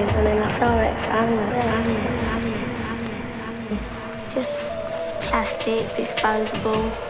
Yellow and then I saw it. Just plastic, disposable.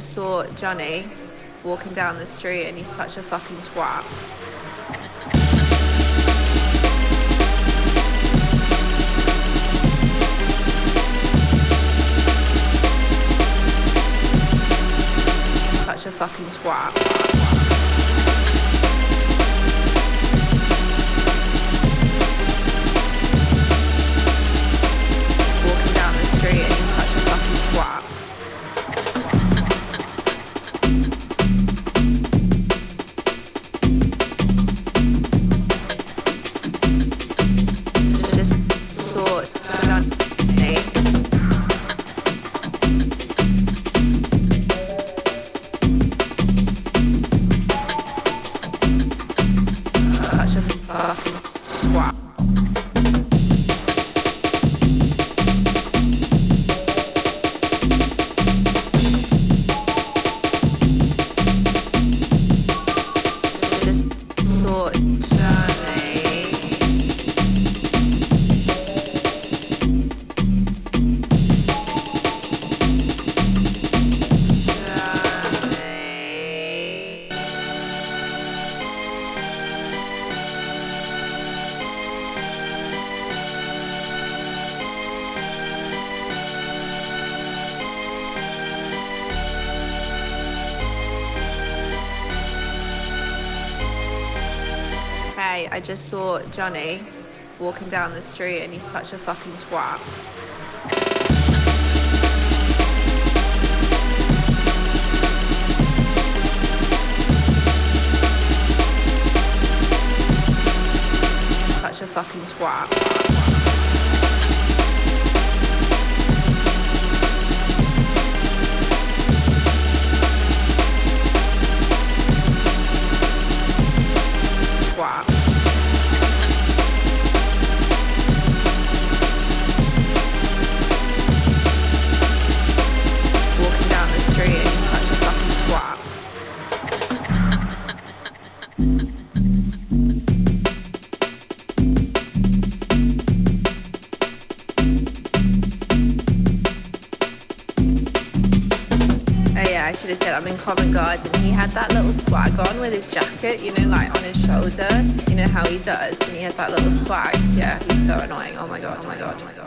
saw Johnny walking down the street and he's such a fucking twat. Such a fucking twat. Touch a fucking twat. Saw Johnny walking down the street and he's such a fucking twat. Such a fucking twat. That little swag on with his jacket, you know, like on his shoulder. You know how he does, and he has that little swag. Yeah, he's so annoying. Oh my god, oh my god, oh my god, oh my god,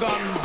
slogan.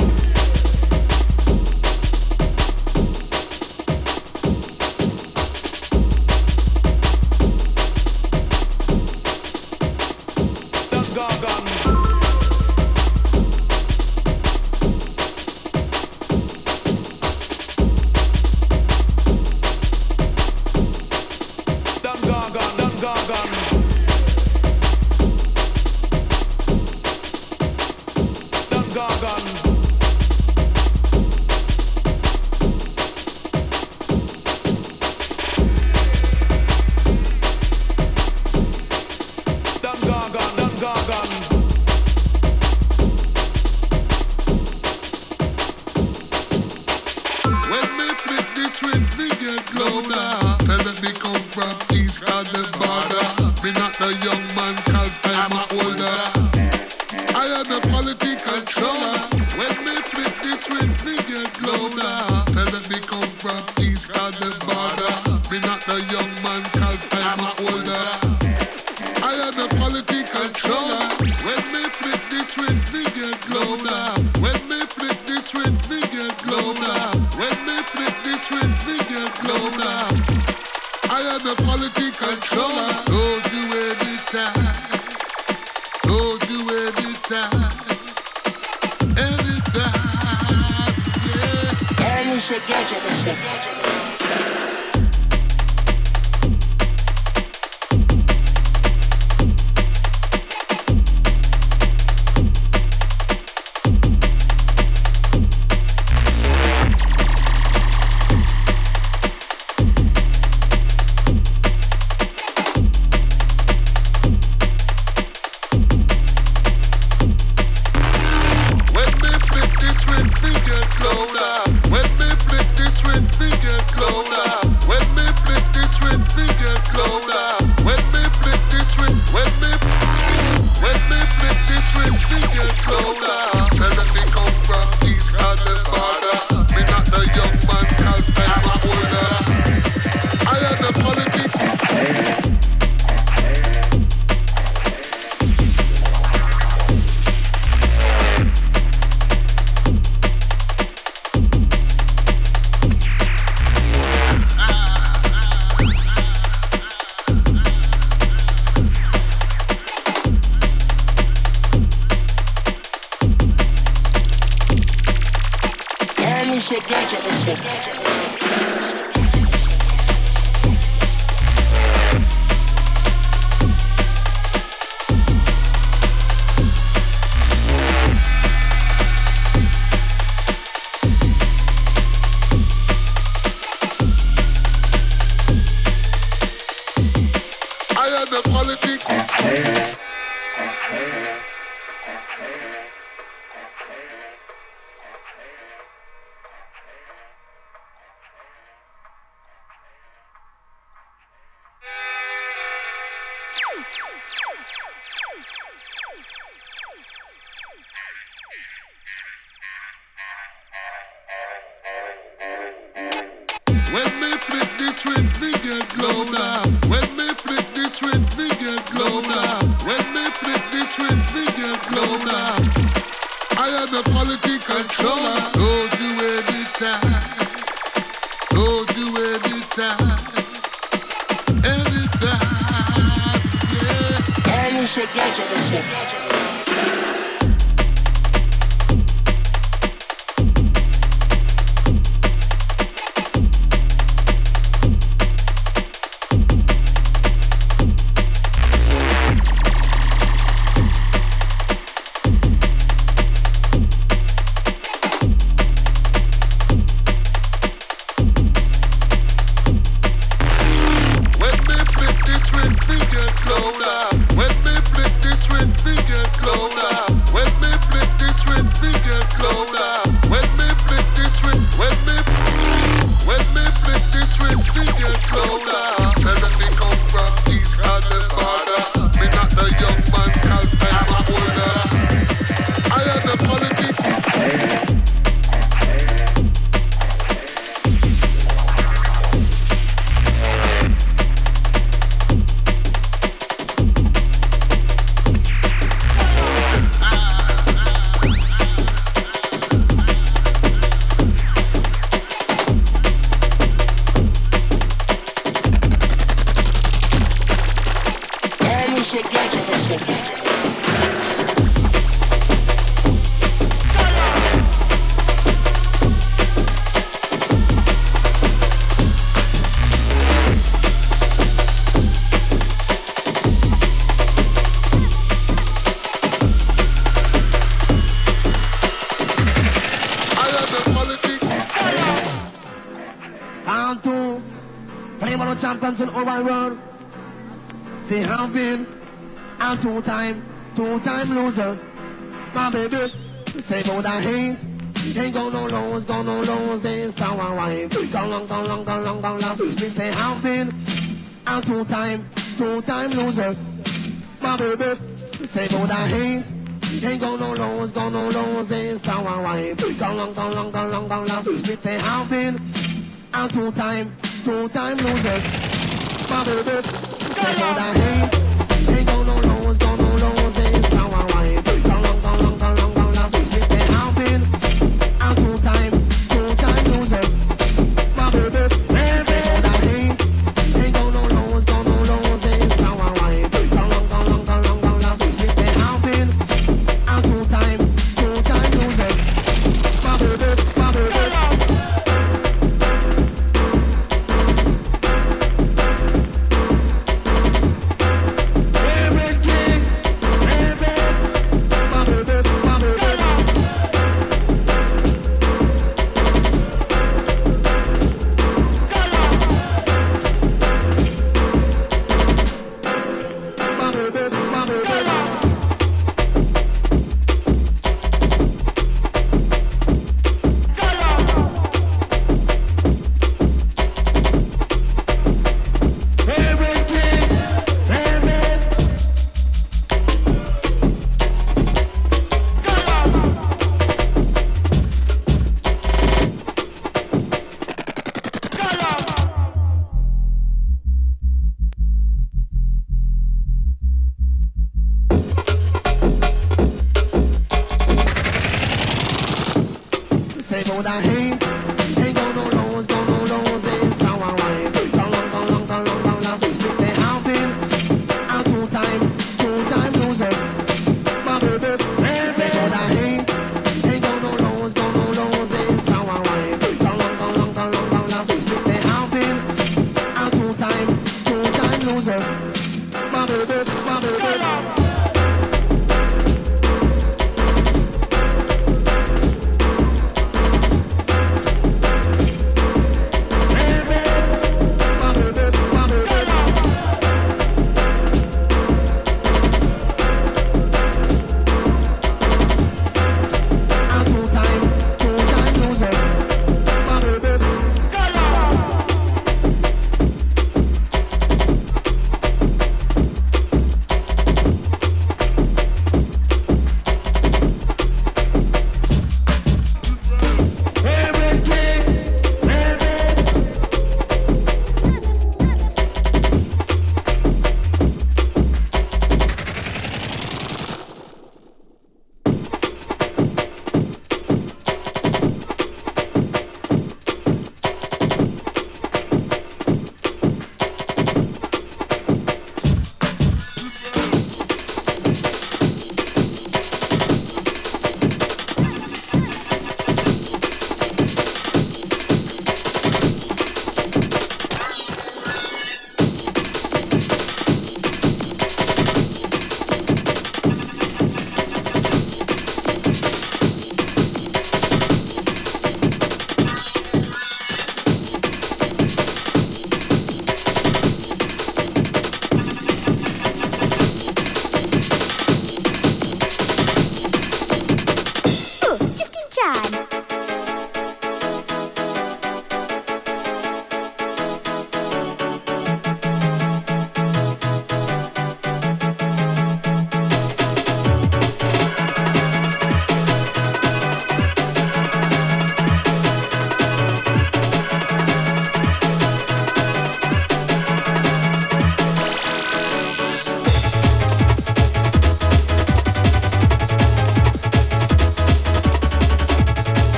one run.